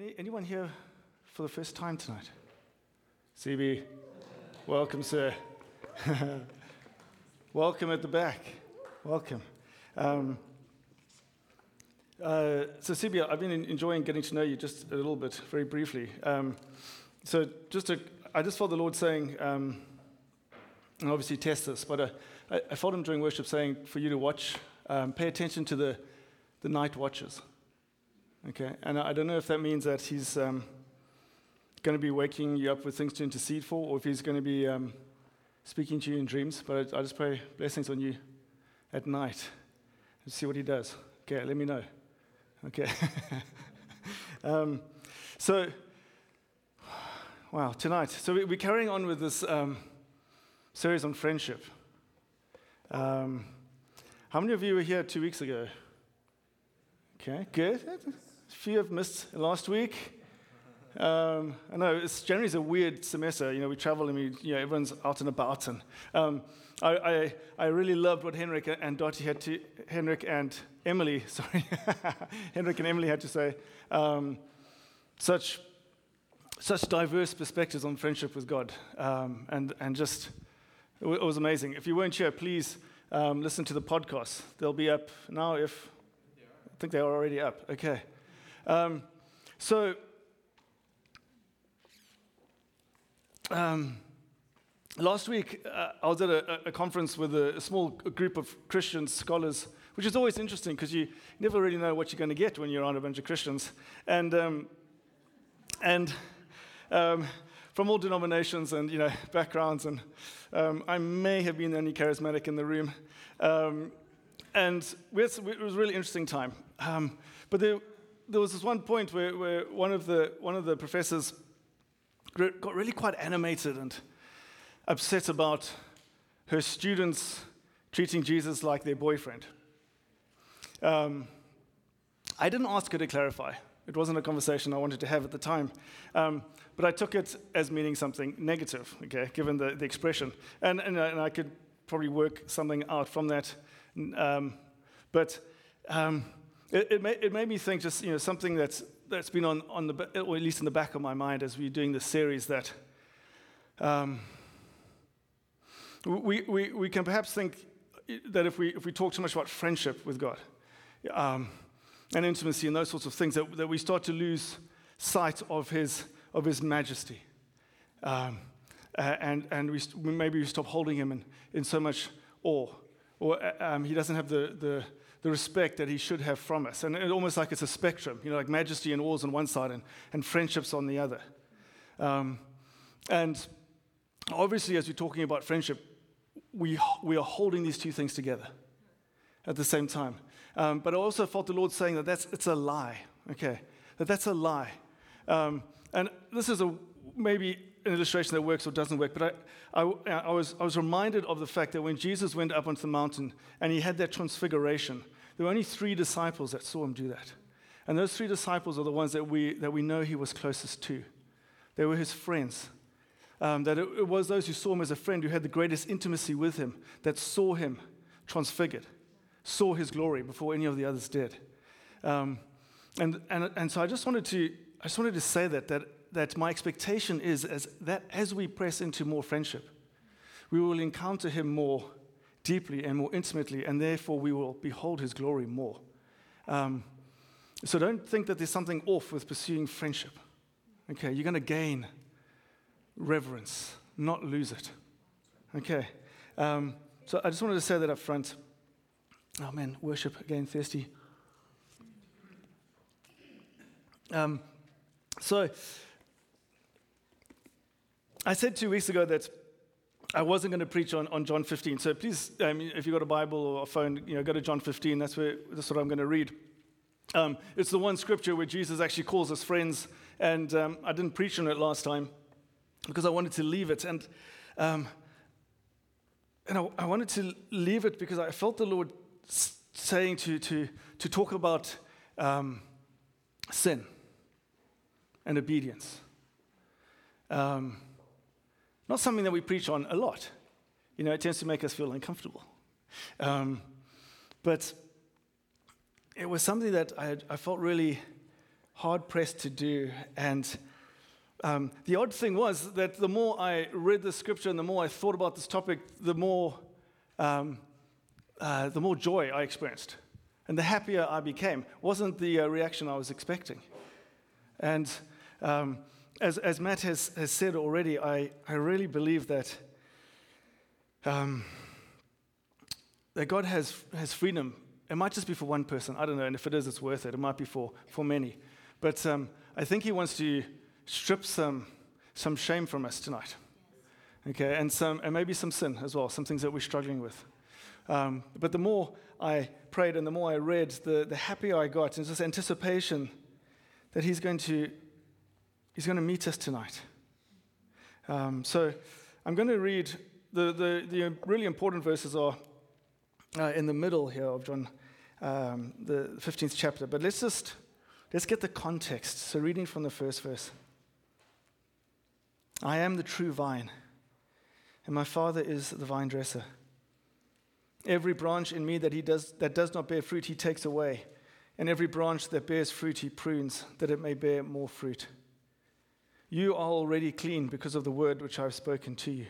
Any, anyone here for the first time tonight? CB, welcome, sir. welcome at the back. Welcome. Um, uh, so, CB, I've been enjoying getting to know you just a little bit, very briefly. Um, so, just to, I just felt the Lord saying, um, and obviously test this, but uh, I, I, felt Him during worship saying for you to watch, um, pay attention to the, the night watches. Okay, and I don't know if that means that He's um, going to be waking you up with things to intercede for, or if He's going to be um, speaking to you in dreams. But I, I just pray blessings on you at night and see what He does. Okay, let me know. Okay. um, so, wow, tonight. So we're carrying on with this um, series on friendship. Um, how many of you were here two weeks ago? Okay, good. Few have missed last week. Um, I know it's generally a weird semester. You know, we travel and we, you know, everyone's out and about. And um, I, I, I, really loved what Henrik and Dottie had to, Henrik and Emily, sorry, Henrik and Emily had to say. Um, such, such diverse perspectives on friendship with God, um, and and just it was amazing. If you weren't here, please um, listen to the podcast. They'll be up now. If I think they are already up. Okay. Um, so. Um, last week, uh, I was at a, a, conference with a, a, small group of Christian scholars, which is always interesting because you never really know what you're going to get when you're around a bunch of Christians. And, um, and um, from all denominations and you know, backgrounds, and um, I may have been the only charismatic in the room. Um, and it was a really interesting time. Um, but there, there was this one point where, where one, of the, one of the professors got really quite animated and upset about her students treating Jesus like their boyfriend. Um, I didn't ask her to clarify. It wasn't a conversation I wanted to have at the time. Um, but I took it as meaning something negative, okay, given the, the expression. And, and, and, I could probably work something out from that. Um, but um, it, it, made, it, made, me think just, you know, something that's that's been on, on the, or at least in the back of my mind as we're doing this series that um, we, we, we can perhaps think that if we, if we talk too much about friendship with God um, and intimacy and those sorts of things, that, that we start to lose sight of His, of his majesty. Um, and and we, maybe we stop holding Him in, in so much awe. Or um, He doesn't have the, the, the respect that he should have from us. And it, almost like it's a spectrum, you know, like majesty and awe on one side and, and friendships on the other. Um, and obviously, as we're talking about friendship, we, we are holding these two things together at the same time. Um, but I also felt the Lord saying that that's, it's a lie, okay? That that's a lie. Um, and this is a maybe an illustration that works or doesn't work, but I, I, I, was, I was reminded of the fact that when Jesus went up onto the mountain and he had that transfiguration, there were only three disciples that saw him do that. And those three disciples are the ones that we, that we know he was closest to. They were his friends. Um, that it, it was those who saw him as a friend who had the greatest intimacy with him, that saw him transfigured, saw his glory before any of the others did. Um, and, and, and so I just wanted to, I just wanted to say that, that that my expectation is as that as we press into more friendship, we will encounter him more deeply and more intimately, and therefore we will behold his glory more. Um, so don't think that there's something off with pursuing friendship. Okay, you're going to gain reverence, not lose it. Okay, um, so I just wanted to say that up front. Oh man, worship again, thirsty. Um, so, I said two weeks ago that I wasn't going to preach on, on John 15. So please, um, if you've got a Bible or a phone, you know, go to John 15. That's, where, that's what I'm going to read. Um, it's the one scripture where Jesus actually calls us friends. And um, I didn't preach on it last time because I wanted to leave it. And, um, and I, I, wanted to leave it because I felt the Lord saying to, to, to talk about um, sin and obedience. Um, not something that we preach on a lot. You know, it tends to make us feel uncomfortable. Um, but it was something that I, I, felt really hard pressed to do. And um, the odd thing was that the more I read the scripture and the more I thought about this topic, the more, um, uh, the more joy I experienced. And the happier I became. Wasn't the uh, reaction I was expecting. And um, as, as Matt has, has said already, I, I really believe that, um, that God has, has freedom. It might just be for one person. I don't know. And if it is, it's worth it. It might be for, for many. But um, I think He wants to strip some, some shame from us tonight. Okay, and, some, and maybe some sin as well, some things that we're struggling with. Um, but the more I prayed and the more I read, the, the happier I got. And this anticipation that He's going to He's going to meet us tonight. Um, so I'm going to read the, the, the really important verses are uh, in the middle here of John, um, the 15th chapter. But let's just let's get the context. So reading from the first verse. I am the true vine, and my Father is the vine dresser. Every branch in me that, he does, that does not bear fruit, he takes away. And every branch that bears fruit, he prunes, that it may bear more fruit. You are already clean because of the word which I have spoken to you.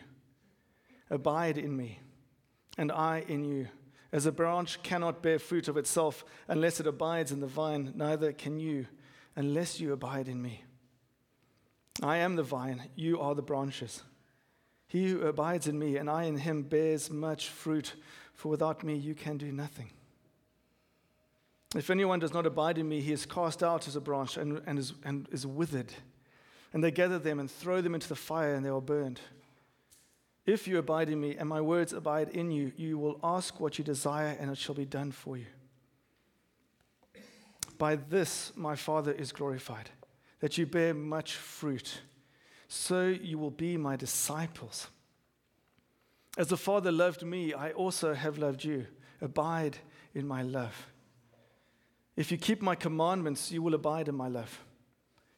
Abide in me, and I in you. As a branch cannot bear fruit of itself unless it abides in the vine, neither can you unless you abide in me. I am the vine, you are the branches. He who abides in me and I in him bears much fruit, for without me you can do nothing. If anyone does not abide in me, he is cast out as a branch and, and, is, and is withered and they gather them and throw them into the fire, and they are burned. If you abide in me, and my words abide in you, you will ask what you desire, and it shall be done for you. By this my Father is glorified, that you bear much fruit, so you will be my disciples. As the Father loved me, I also have loved you. Abide in my love. If you keep my commandments, you will abide in my love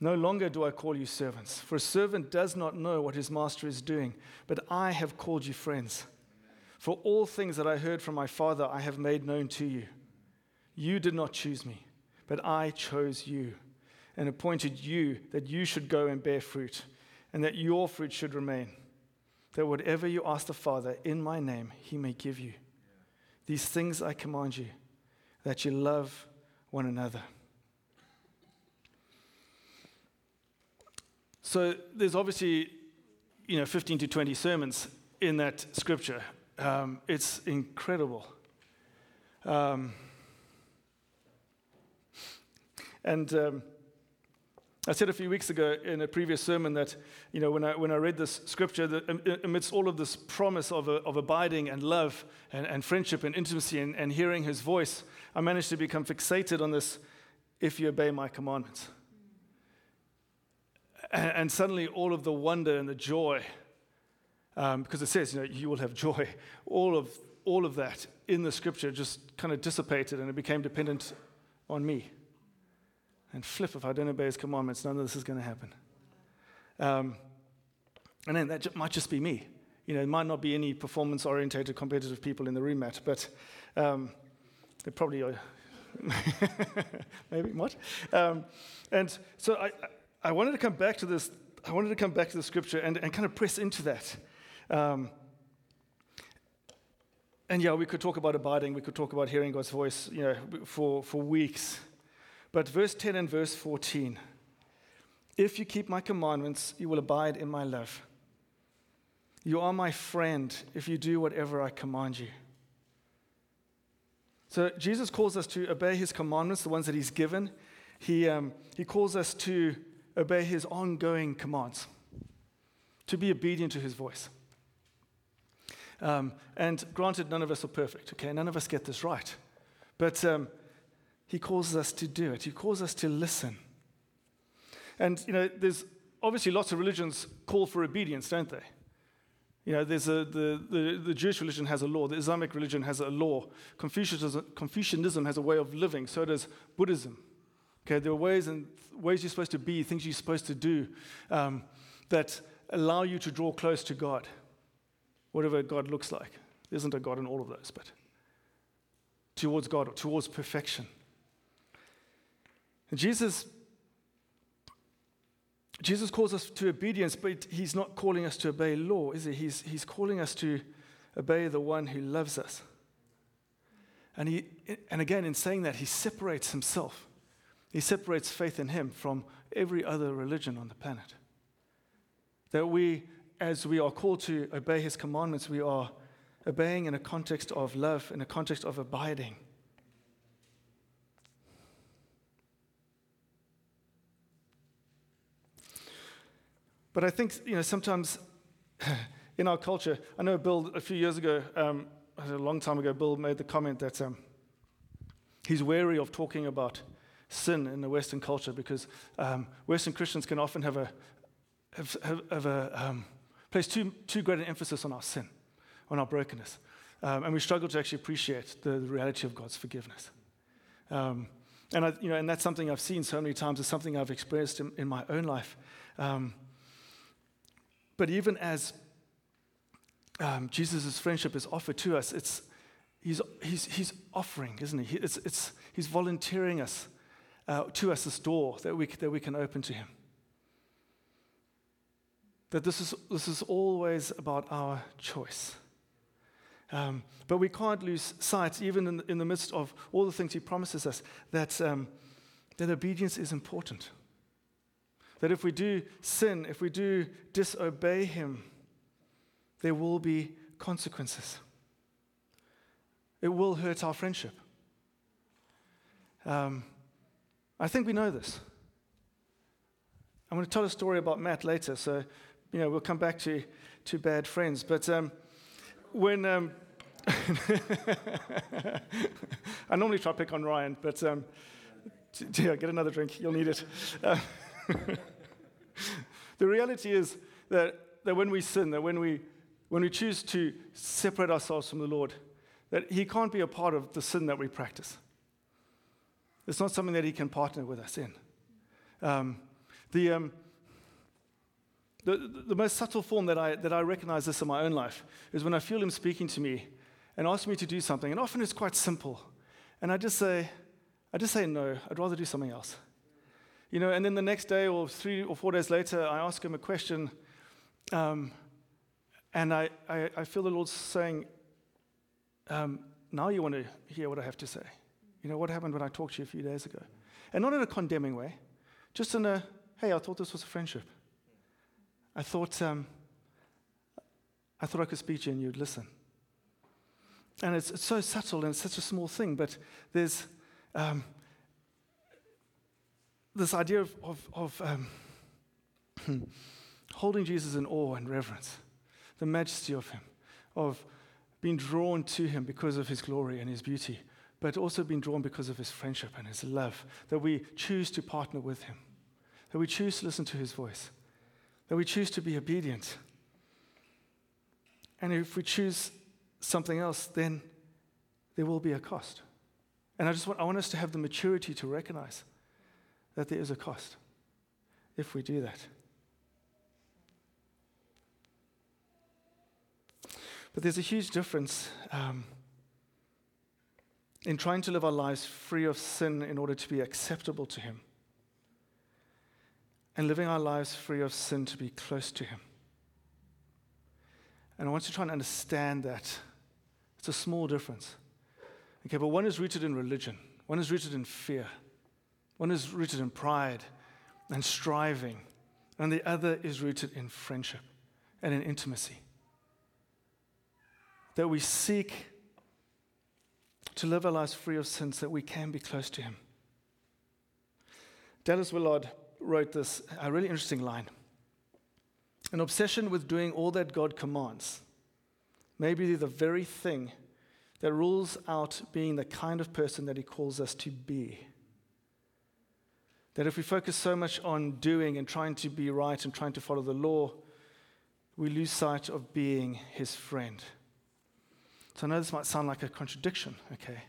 No longer do I call you servants, for a servant does not know what his master is doing, but I have called you friends. For all things that I heard from my Father I have made known to you. You did not choose me, but I chose you and appointed you that you should go and bear fruit, and that your fruit should remain, that whatever you ask the Father in my name, he may give you. These things I command you, that you love one another. So there's obviously, you know, 15 to 20 sermons in that scripture. Um, it's incredible. Um, and um, I said a few weeks ago in a previous sermon that, you know, when I, when I read this scripture, that amidst all of this promise of, a, of abiding and love and, and friendship and intimacy and, and hearing his voice, I managed to become fixated on this if you obey my commandments. And, and suddenly, all of the wonder and the joy, um, because it says, you know, you will have joy, all of, all of that in the scripture just kind of dissipated and it became dependent on me. And flip, if I don't obey his commandments, none of this is going to happen. Um, and then that might just be me. You know, it might not be any performance orientated competitive people in the room, Matt, but um, they probably are. Maybe what? Um, and so I, I wanted to come back to this. I wanted to come back to the scripture and, and kind of press into that. Um, and yeah, we could talk about abiding, we could talk about hearing God's voice, you know, for, for weeks. But verse 10 and verse 14 If you keep my commandments, you will abide in my love. You are my friend if you do whatever I command you. So Jesus calls us to obey his commandments, the ones that he's given. He, um, he calls us to obey his ongoing commands, to be obedient to his voice. Um, and granted, none of us are perfect, okay? None of us get this right. But um, he calls us to do it, he calls us to listen. And, you know, there's obviously lots of religions call for obedience, don't they? You know, there's a, the, the, the Jewish religion has a law, the Islamic religion has a law, Confucianism, Confucianism has a way of living, so does Buddhism. Okay, there are ways and ways you're supposed to be, things you're supposed to do um, that allow you to draw close to God, whatever God looks like. There isn't a God in all of those, but towards God, towards perfection. And Jesus Jesus calls us to obedience, but he's not calling us to obey law, is he? He's, he's calling us to obey the one who loves us. And, he, and again, in saying that, he separates himself. He separates faith in him from every other religion on the planet. That we, as we are called to obey his commandments, we are obeying in a context of love, in a context of abiding. But I think, you know, sometimes in our culture, I know Bill, a few years ago, um, a long time ago, Bill made the comment that um, he's wary of talking about sin in the Western culture because um, Western Christians can often have a, have, have, have a um, place too, too great an emphasis on our sin, on our brokenness. Um, and we struggle to actually appreciate the, the reality of God's forgiveness. Um, and, I, you know, and that's something I've seen so many times. It's something I've experienced in, in my own life. Um, but even as um, Jesus' friendship is offered to us, it's, he's, he's, he's offering, isn't he? It's, it's, he's volunteering us uh, to us this door that we, that we can open to him. That this is, this is always about our choice. Um, but we can't lose sight, even in in the midst of all the things he promises us, that, um, that obedience is important. That if we do sin, if we do disobey Him, there will be consequences. It will hurt our friendship. Um, I think we know this. I'm going to tell a story about Matt later, so you know we'll come back to to bad friends. But um, when um, I normally try to pick on Ryan, but um, get another drink. You'll need it. Uh, the reality is that, that when we sin, that when we, when we choose to separate ourselves from the Lord, that He can't be a part of the sin that we practice. It's not something that He can partner with us in. Um, the, um, the, the most subtle form that I, that I recognize this in my own life is when I feel Him speaking to me and asking me to do something. And often it's quite simple. And I just say, I just say no, I'd rather do something else. You know, and then the next day or three or four days later, I ask him a question, um, and I, I, I, feel the Lord saying, um, now you want to hear what I have to say. You know, what happened when I talked to you a few days ago? And not in a condemning way, just in a, hey, I thought this was a friendship. I thought, um, I thought I could speak to you and you'd listen. And it's, it's so subtle and it's such a small thing, but there's, um, this idea of, of, of um, holding Jesus in awe and reverence, the majesty of him, of being drawn to him because of his glory and his beauty, but also being drawn because of his friendship and his love, that we choose to partner with him, that we choose to listen to his voice, that we choose to be obedient. And if we choose something else, then there will be a cost. And I just want, I want us to have the maturity to recognize that there is a cost if we do that. But there's a huge difference um, in trying to live our lives free of sin in order to be acceptable to Him, and living our lives free of sin to be close to Him. And I want you to try and understand that. It's a small difference. Okay, but one is rooted in religion, one is rooted in fear. One is rooted in pride and striving, and the other is rooted in friendship and in intimacy. That we seek to live our lives free of sins, that we can be close to Him. Dallas Willard wrote this a really interesting line An obsession with doing all that God commands may be the very thing that rules out being the kind of person that He calls us to be. That if we focus so much on doing and trying to be right and trying to follow the law, we lose sight of being his friend. So I know this might sound like a contradiction, okay?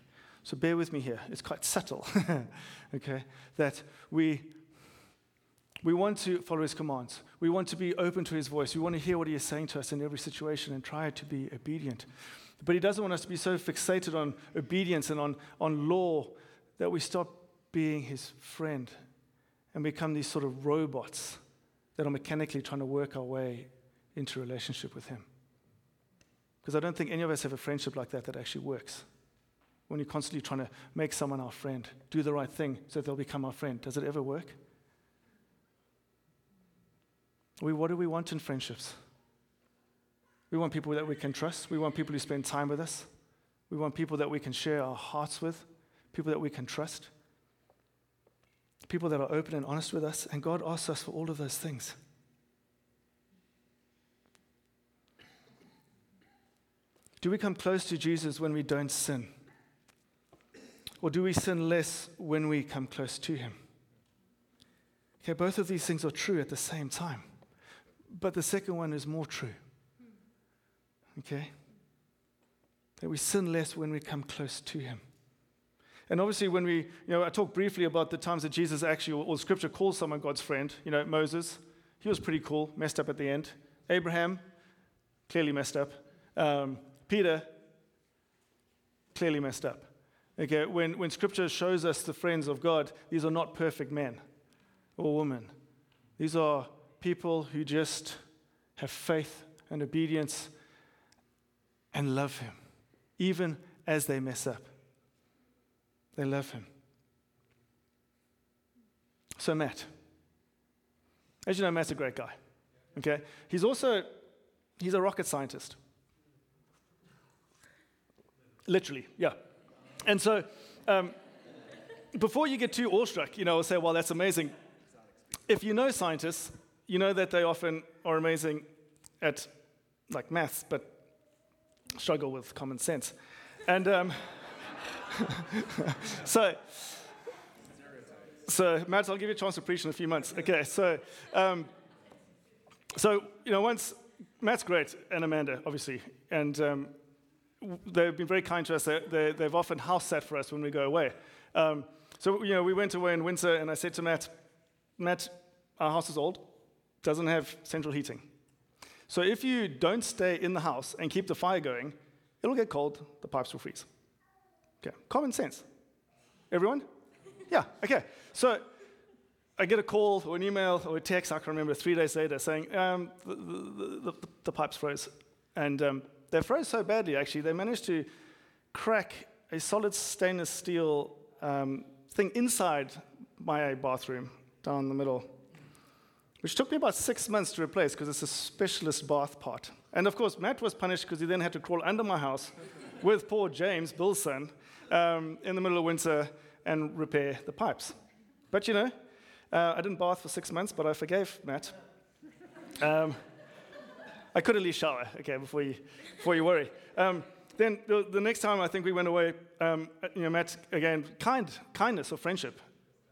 So bear with me here. It's quite subtle, okay? That we, we want to follow his commands. We want to be open to his voice. We want to hear what he is saying to us in every situation and try to be obedient. But he doesn't want us to be so fixated on obedience and on, on law that we stop being his friend and become these sort of robots that are mechanically trying to work our way into relationship with him. Because I don't think any of us have a friendship like that that actually works. When you're constantly trying to make someone our friend, do the right thing so they'll become our friend. Does it ever work? We, what do we want in friendships? We want people that we can trust. We want people who spend time with us. We want people that we can share our hearts with, people that we can trust, people that are open and honest with us. And God asks us for all of those things. Do we come close to Jesus when we don't sin? Or do we sin less when we come close to him? Okay, both of these things are true at the same time. But the second one is more true. Okay? That we sin less when we come close to Him. And obviously, when we, you know, I talked briefly about the times that Jesus actually, or Scripture calls someone God's friend. You know, Moses, he was pretty cool, messed up at the end. Abraham, clearly messed up. Um, Peter, clearly messed up. Okay, when, when Scripture shows us the friends of God, these are not perfect men or women. These are people who just have faith and obedience and love Him, even as they mess up. They love Him. So, Matt. As you know, Matt's a great guy. Okay? He's also he's a rocket scientist. Literally, yeah. And so, um, before you get too awestruck, you know, say, well, that's amazing. If you know scientists, you know that they often are amazing at like maths, but struggle with common sense. And um, so, so, Matt, I'll give you a chance to preach in a few months. Okay, so, um, so you know, once Matt's great, and Amanda, obviously, and um, they've been very kind to us. They, have often house sat for us when we go away. Um, so, you know, we went away in winter, and I said to Matt, Matt, our house is old, doesn't have central heating. So if you don't stay in the house and keep the fire going, it'll get cold, the pipes will freeze. Okay, common sense. Everyone? Yeah, okay. So I get a call or an email or a text, I can remember, three days later saying, um, the, the, the, the, pipes froze. And um, they froze so badly, actually, they managed to crack a solid stainless steel um, thing inside my bathroom down the middle which took me about six months to replace because it's a specialist bath part. And of course, Matt was punished because he then had to crawl under my house with poor James, Bill's son, um, in the middle of winter and repair the pipes. But you know, uh, I didn't bath for six months, but I forgave Matt. Um, I could at least shower, okay, before you, before you worry. Um, then the, the, next time I think we went away, um, you know, Matt, again, kind, kindness or friendship,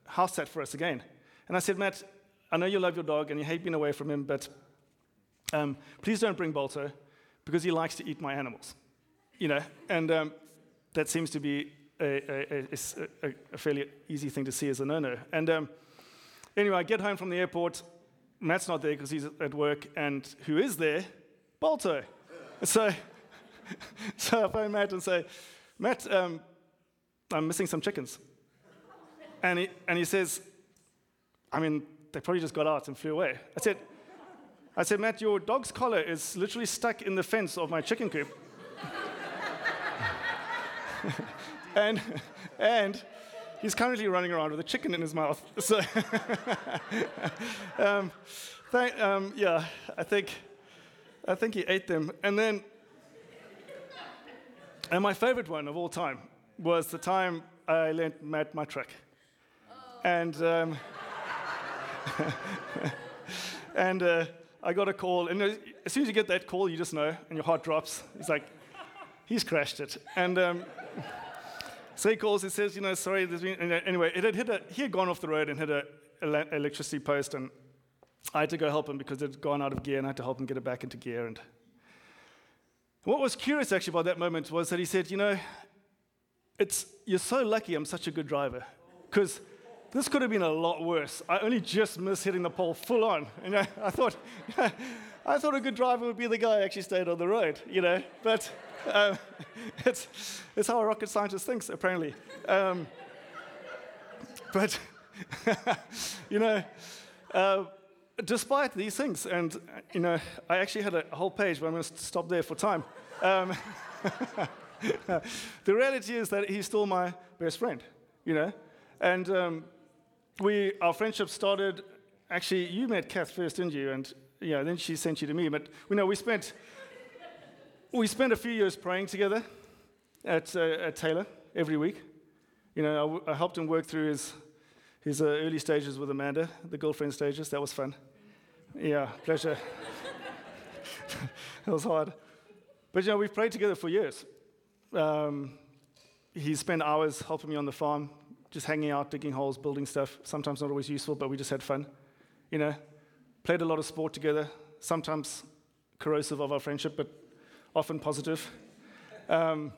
house sat for us again. And I said, Matt, I know you love your dog and you hate being away from him, but um, please don't bring Balto because he likes to eat my animals. You know, and um, that seems to be a, a, a, a, fairly easy thing to see as a no-no. And um, anyway, I get home from the airport. Matt's not there because he's at work, and who is there? Balto. so, so I phone Matt and say, Matt, um, I'm missing some chickens. And he, and he says, I mean, they probably just got out and flew away. I said, I said, Matt, your dog's collar is literally stuck in the fence of my chicken coop. and, and he's currently running around with a chicken in his mouth. So, um, th- um, yeah, I think, I think he ate them. And then, and my favorite one of all time was the time I lent Matt my truck. Oh. And um, and uh, I got a call, and as soon as you get that call, you just know, and your heart drops. It's like, he's crashed it. And um, so he calls, he says, you know, sorry, uh, anyway, it had hit a, he had gone off the road and hit a, ele- electricity post, and I had to go help him because it had gone out of gear, and I had to help him get it back into gear. And what was curious actually about that moment was that he said, You know, it's, you're so lucky I'm such a good driver because this could have been a lot worse. I only just missed hitting the pole full on. And I, I thought, I thought a good driver would be the guy who actually stayed on the road, you know. But um, it's, it's how a rocket scientist thinks, apparently. Um, but, you know, uh, despite these things, and, you know, I actually had a whole page, but I'm going to stop there for time. Um, the reality is that he's still my best friend, you know. And um, we, our friendship started, actually, you met Kath first, didn't you? And, yeah, then she sent you to me. But, you know, we spent, we spent a few years praying together at, uh, at Taylor every week. You know, I, I helped him work through his, his uh, early stages with Amanda, the girlfriend stages. That was fun. Yeah, pleasure. that was hard. But, you know, we've prayed together for years. Um, he spent hours helping me on the farm, just hanging out, digging holes, building stuff. Sometimes not always useful, but we just had fun. You know, played a lot of sport together, sometimes corrosive of our friendship, but often positive. Um,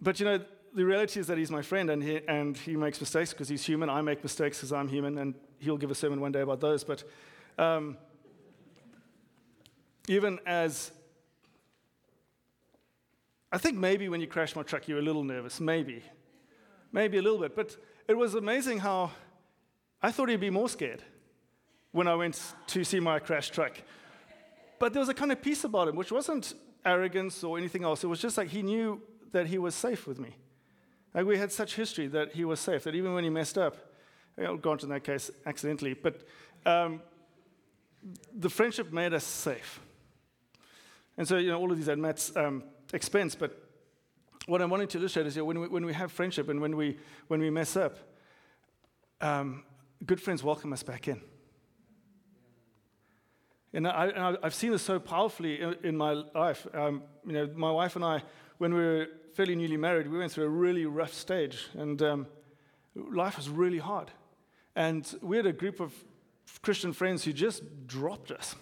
but you know, the reality is that he's my friend and he, and he makes mistakes because he's human. I make mistakes because I'm human, and he'll give a sermon one day about those. But um, even as I think maybe when you crashed my truck, you were a little nervous, maybe. Maybe a little bit. But it was amazing how I thought he'd be more scared when I went to see my crash truck. But there was a kind of peace about him, which wasn't arrogance or anything else. It was just like he knew that he was safe with me. Like we had such history that he was safe, that even when he messed up, on to that case accidentally, but um, the friendship made us safe. And so, you know, all of these at Matt's um, expense, but what I'm wanting to illustrate is you know, when, we, when we have friendship and when we, when we mess up, um, good friends welcome us back in. And, I, have seen this so powerfully in, in my life. Um, you know, my wife and I, when we were fairly newly married, we went through a really rough stage, and um, life was really hard. And we had a group of Christian friends who just dropped us.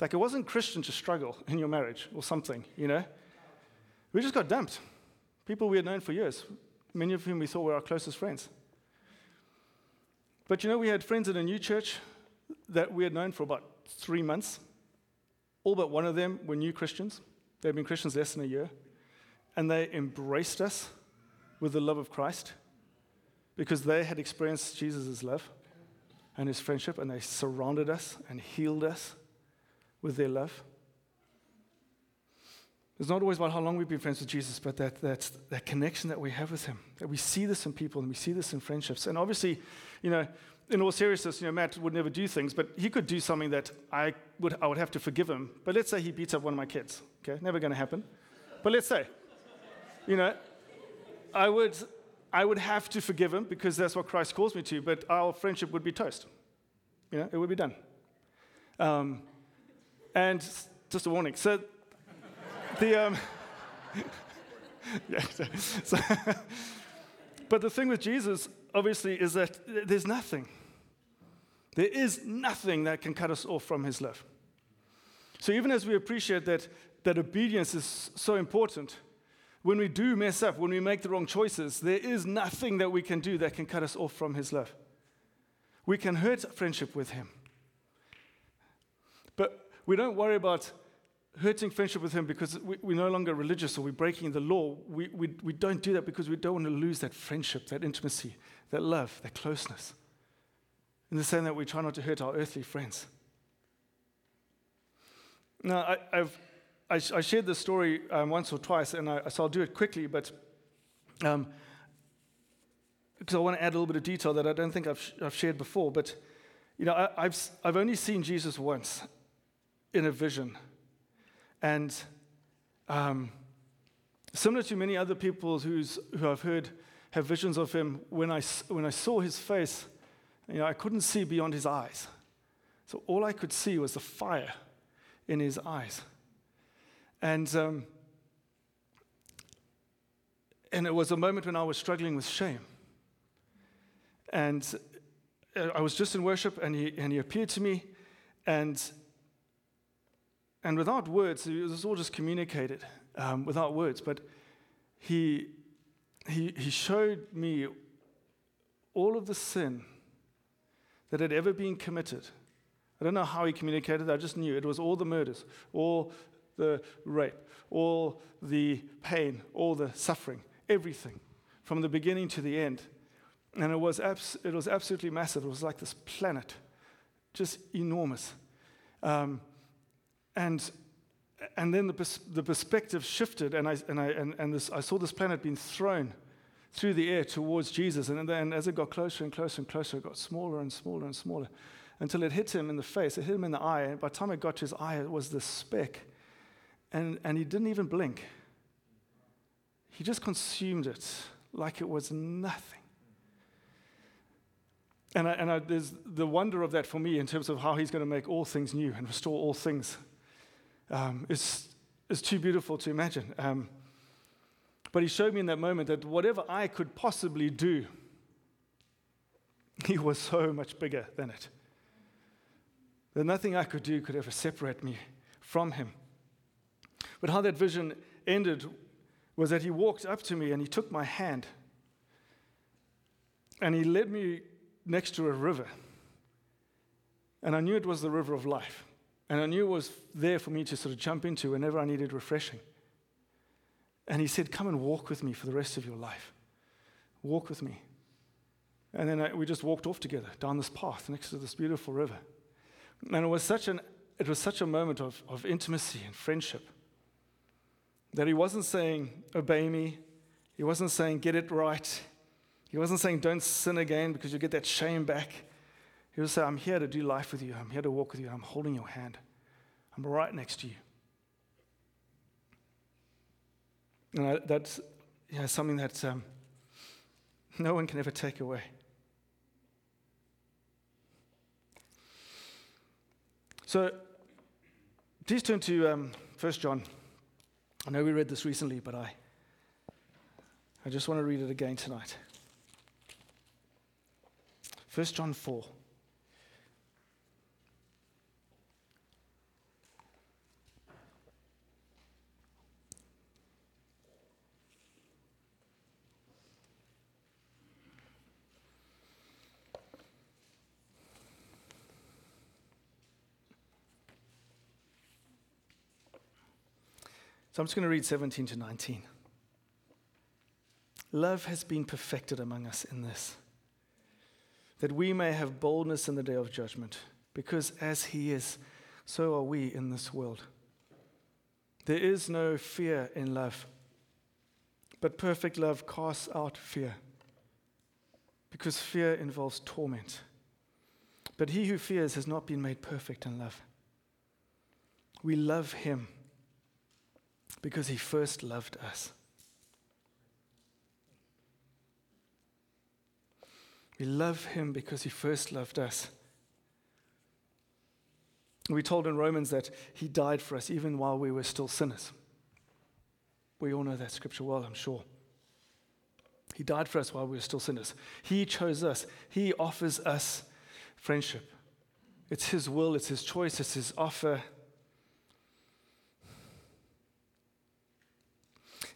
Like it wasn't Christian to struggle in your marriage or something, you know? We just got dumped. People we had known for years, many of whom we thought were our closest friends. But you know, we had friends in a new church that we had known for about three months. All but one of them were new Christians. They'd been Christians less than a year. And they embraced us with the love of Christ because they had experienced Jesus' love and his friendship, and they surrounded us and healed us with their love. It's not always about how long we've been friends with Jesus, but that, that, that connection that we have with him. That we see this in people and we see this in friendships. And obviously, you know, in all seriousness, you know, Matt would never do things, but he could do something that I would, I would have to forgive him. But let's say he beats up one of my kids. Okay, never going to happen. But let's say, you know, I would, I would have to forgive him because that's what Christ calls me to, but our friendship would be toast. You know, it would be done. Um, and just a warning. So, the. Um, yeah, so, but the thing with Jesus, obviously, is that there's nothing. There is nothing that can cut us off from his love. So, even as we appreciate that, that obedience is so important, when we do mess up, when we make the wrong choices, there is nothing that we can do that can cut us off from his love. We can hurt friendship with him. But we don't worry about hurting friendship with him because we, are no longer religious or we're breaking the law. We, we, we don't do that because we don't want to lose that friendship, that intimacy, that love, that closeness. In the same that we try not to hurt our earthly friends. Now, I, have I, I, shared this story um, once or twice, and I, so I'll do it quickly, but um, because I want to add a little bit of detail that I don't think I've, sh- I've shared before. But, you know, I, have I've only seen Jesus once in a vision. And um, similar to many other people who's, who I've heard have visions of him, when I, when I saw his face, you know, I couldn't see beyond his eyes. So all I could see was the fire in his eyes. And, um, and it was a moment when I was struggling with shame. And uh, I was just in worship, and he, and he appeared to me, and, and without words, it was all just communicated um, without words, but he, he, he showed me all of the sin that had ever been committed. I don't know how he communicated, I just knew it was all the murders, all the rape, all the pain, all the suffering, everything, from the beginning to the end. And it was, abs- it was absolutely massive. It was like this planet, just enormous. Um, and, and then the, pers- the perspective shifted, and, I, and, I, and, and this, I saw this planet being thrown through the air towards Jesus. And then as it got closer and closer and closer, it got smaller and smaller and smaller until it hit him in the face. It hit him in the eye. And by the time it got to his eye, it was this speck. And, and he didn't even blink. He just consumed it like it was nothing. And, I, and I, there's the wonder of that for me in terms of how he's going to make all things new and restore all things um, is, is too beautiful to imagine. Um, but he showed me in that moment that whatever I could possibly do, he was so much bigger than it. That nothing I could do could ever separate me from him. But how that vision ended was that he walked up to me and he took my hand and he led me next to a river. And I knew it was the river of life. And I knew it was there for me to sort of jump into whenever I needed refreshing. And he said, Come and walk with me for the rest of your life. Walk with me. And then I, we just walked off together down this path next to this beautiful river. And it was such, an, it was such a moment of, of intimacy and friendship that he wasn't saying, Obey me. He wasn't saying, Get it right. He wasn't saying, don't sin again because you get that shame back. He was saying, I'm here to do life with you. I'm here to walk with you. I'm holding your hand. I'm right next to you. And I, that's you know, something that um, no one can ever take away. So please turn to um, 1 John. I know we read this recently, but I, I just want to read it again tonight. 1 John 4. So I'm just going to read 17 to 19. Love has been perfected among us in this that we may have boldness in the day of judgment, because as He is, so are we in this world. There is no fear in love, but perfect love casts out fear, because fear involves torment. But he who fears has not been made perfect in love. We love Him because He first loved us. We love him because he first loved us. We told in Romans that he died for us even while we were still sinners. We all know that scripture well, I'm sure. He died for us while we were still sinners. He chose us. He offers us friendship. It's his will, it's his choice, it's his offer.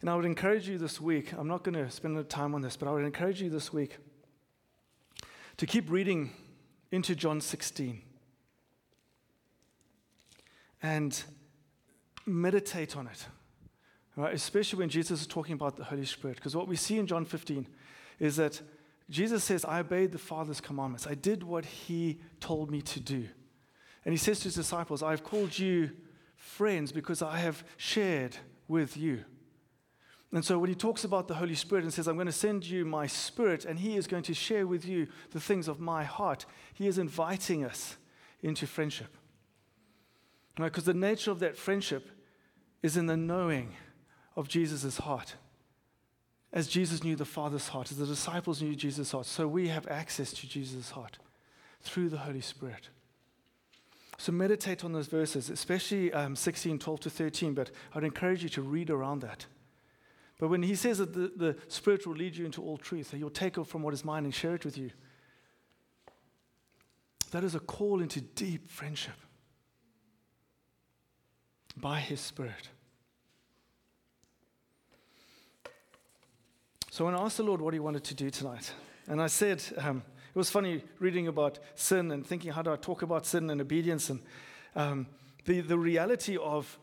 And I would encourage you this week, I'm not going to spend a time on this, but I would encourage you this week to keep reading into John 16 and meditate on it, right? especially when Jesus is talking about the Holy Spirit. Because what we see in John 15 is that Jesus says, I obeyed the Father's commandments, I did what he told me to do. And he says to his disciples, I have called you friends because I have shared with you. And so when he talks about the Holy Spirit and says, I'm going to send you my spirit, and he is going to share with you the things of my heart, he is inviting us into friendship. Because the nature of that friendship is in the knowing of Jesus' heart. As Jesus knew the Father's heart, as the disciples knew Jesus' heart, so we have access to Jesus' heart through the Holy Spirit. So meditate on those verses, especially um, 16, 12 to 13, but I'd encourage you to read around that. But when he says that the, the Spirit will lead you into all truth, that he'll take it from what is mine and share it with you, That is a call into deep friendship by His Spirit. So when I asked the Lord what He wanted to do tonight, and I said, um, it was funny reading about sin and thinking, how do I talk about sin and obedience? And um, the, the reality of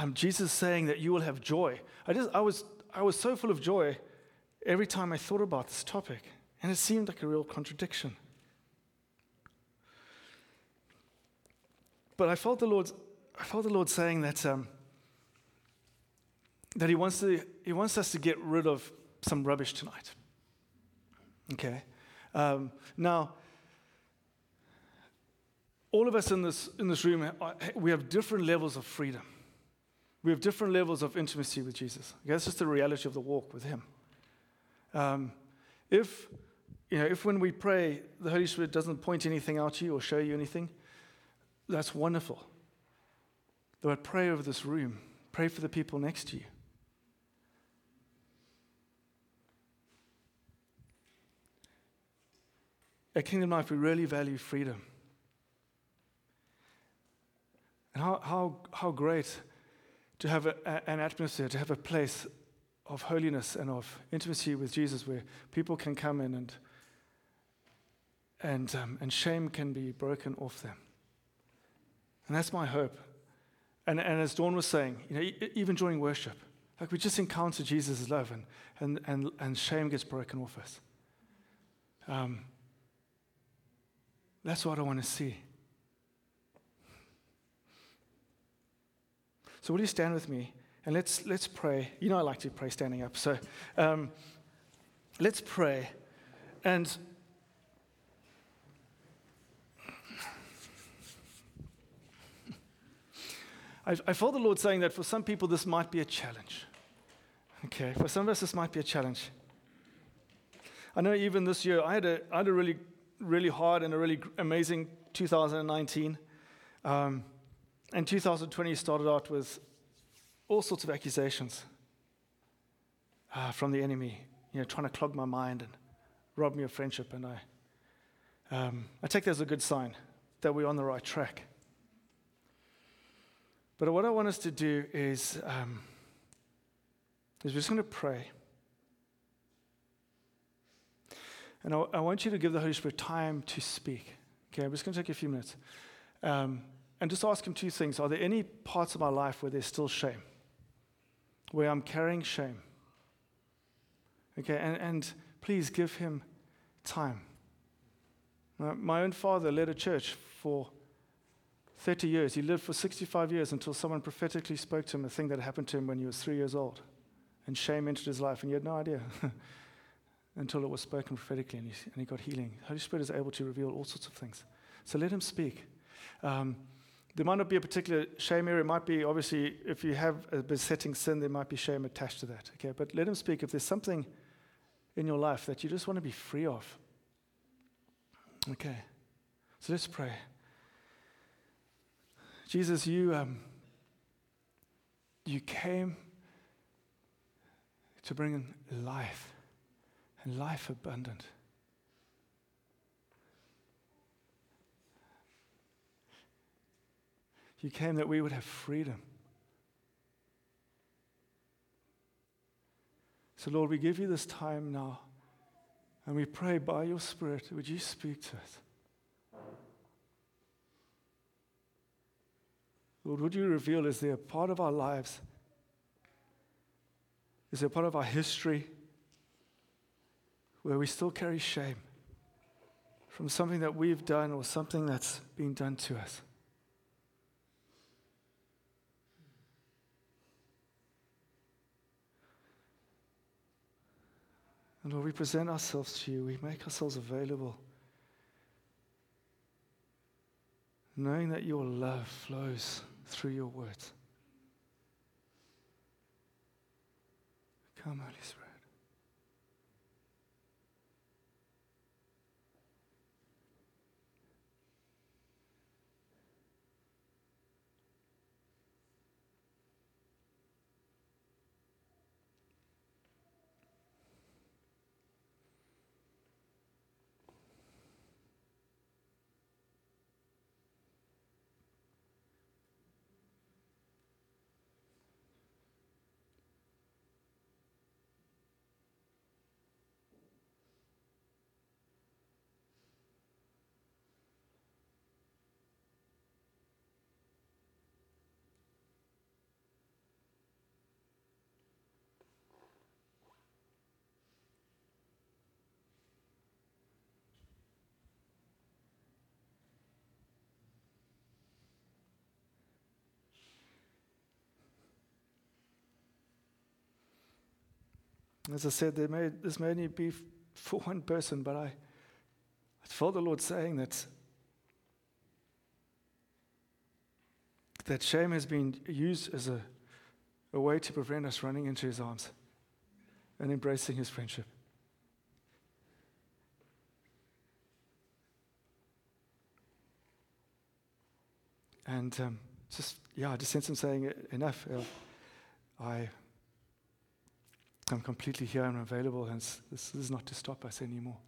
um, Jesus saying that you will have joy. I, just, I, was, I was so full of joy every time I thought about this topic, and it seemed like a real contradiction. But I felt the Lord, I felt the Lord saying that, um, that he, wants to, he wants us to get rid of some rubbish tonight. Okay? Um, now, all of us in this, in this room, we have different levels of freedom. We have different levels of intimacy with Jesus. Okay? That's just the reality of the walk with Him. Um, if, you know, if when we pray, the Holy Spirit doesn't point anything out to you or show you anything, that's wonderful. But pray over this room, pray for the people next to you. At Kingdom Life, we really value freedom. And how, how, how great to have a, a, an atmosphere, to have a place of holiness and of intimacy with Jesus where people can come in and, and, um, and shame can be broken off them. And that's my hope. And, and as Dawn was saying, you know, even during worship, like we just encounter Jesus' love and, and, and, and shame gets broken off us. Um, that's what I want to see. So, will you stand with me and let's, let's pray? You know, I like to pray standing up. So, um, let's pray. And I, I felt the Lord saying that for some people, this might be a challenge. Okay, for some of us, this might be a challenge. I know even this year, I had a, I had a really, really hard and a really amazing 2019. Um, and 2020 started out with all sorts of accusations uh, from the enemy, you know, trying to clog my mind and rob me of friendship. And I, um, I take that as a good sign that we're on the right track. But what I want us to do is, um, is we're just going to pray. And I, I, want you to give the Holy Spirit time to speak. Okay, I'm just going to take a few minutes. Um, and just ask Him two things Are there any parts of my life where there's still shame? Where I'm carrying shame? Okay, and, and please give Him time. My own father led a church for 30 years. He lived for 65 years until someone prophetically spoke to him a thing that happened to him when he was three years old. And shame entered his life, and he had no idea until it was spoken prophetically and he, and he got healing. The Holy Spirit is able to reveal all sorts of things. So let him speak. Um, there might not be a particular shame area. It might be, obviously, if you have a besetting sin, there might be shame attached to that. Okay, but let him speak. If there's something in your life that you just want to be free of. Okay, so let's pray. Jesus, you, um, you came to bring in life and life abundant. You came that we would have freedom. So, Lord, we give you this time now, and we pray by your Spirit, would you speak to us? Lord, would you reveal, is there a part of our lives? Is there a part of our history where we still carry shame from something that we've done or something that's been done to us? And Lord, we present ourselves to you. We make ourselves available. Knowing that your love flows through your words. Come, Holy Spirit. As I said, there may, this may only be for one person, but I, I felt the Lord saying that that shame has been used as a, a way to prevent us running into his arms and embracing his friendship. And um, just, yeah, I just sense him saying, enough. Uh, I, I'm completely here and available, and this, this is not to stop us anymore.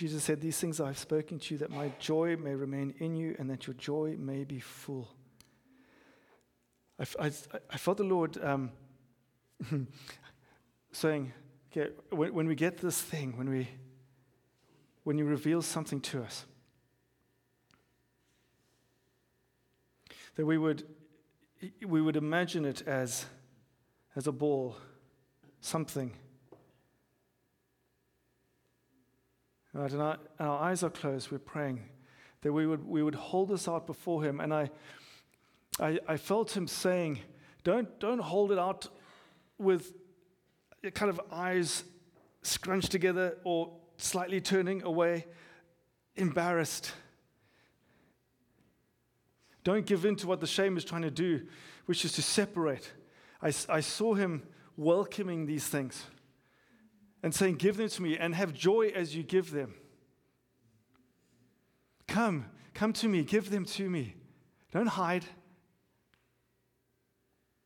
Jesus said, These things I have spoken to you, that my joy may remain in you and that your joy may be full. I, I, I felt the Lord um, saying, okay, when, when we get this thing, when, we, when you reveal something to us, that we would, we would imagine it as, as a ball, something Uh, right, and, our, and our eyes are closed, we're praying that we would, we would hold this out before Him. And I, I, I felt Him saying, don't, don't hold it out with kind of eyes scrunched together or slightly turning away, embarrassed. Don't give in to what the shame is trying to do, which is to separate. I, I saw him welcoming these things and saying, Give them to me and have joy as you give them. Come, come to me, give them to me. Don't hide.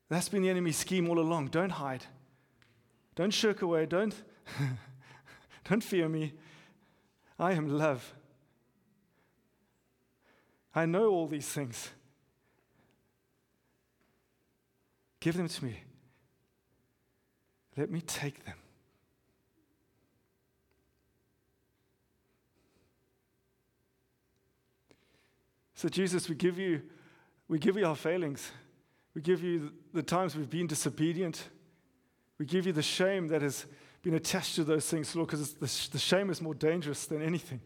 That's been the enemy's scheme all along. Don't hide. Don't shirk away. Don't, don't fear me. I am love. I know all these things. Give them to me. Let me take them. So, Jesus, we give you, we give you our failings. We give you the times we've been disobedient. We give you the shame that has been attached to those things, Lord, because the, the shame is more dangerous than anything.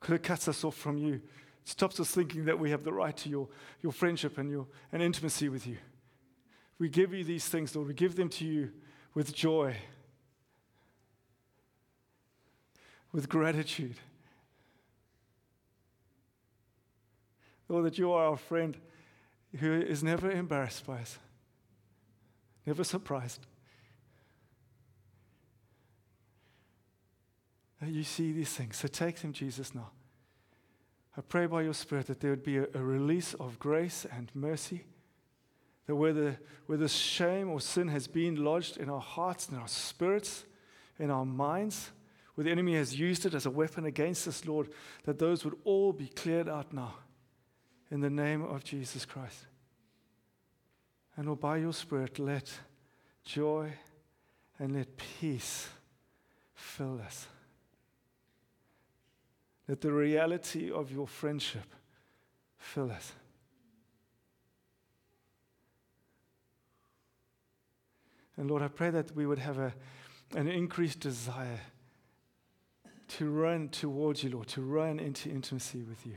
Because it cuts us off from you. It stops us thinking that we have the right to your, your friendship and your and intimacy with you. We give you these things, Lord. We give them to you with joy, with gratitude. Lord, that you are our friend who is never embarrassed by us, never surprised. That you see these things. So take them, Jesus, now. I pray by your Spirit that there would be a, a release of grace and mercy. That where the, where shame or sin has been lodged in our hearts in our spirits, in our minds, where the enemy has used it as a weapon against us, Lord, that those would all be cleared out now in the name of Jesus Christ. And Lord, by your Spirit, let joy and let peace fill us. Let the reality of your friendship fill us. And Lord, I pray that we would have a, an increased desire to run towards you, Lord, to run into intimacy with you.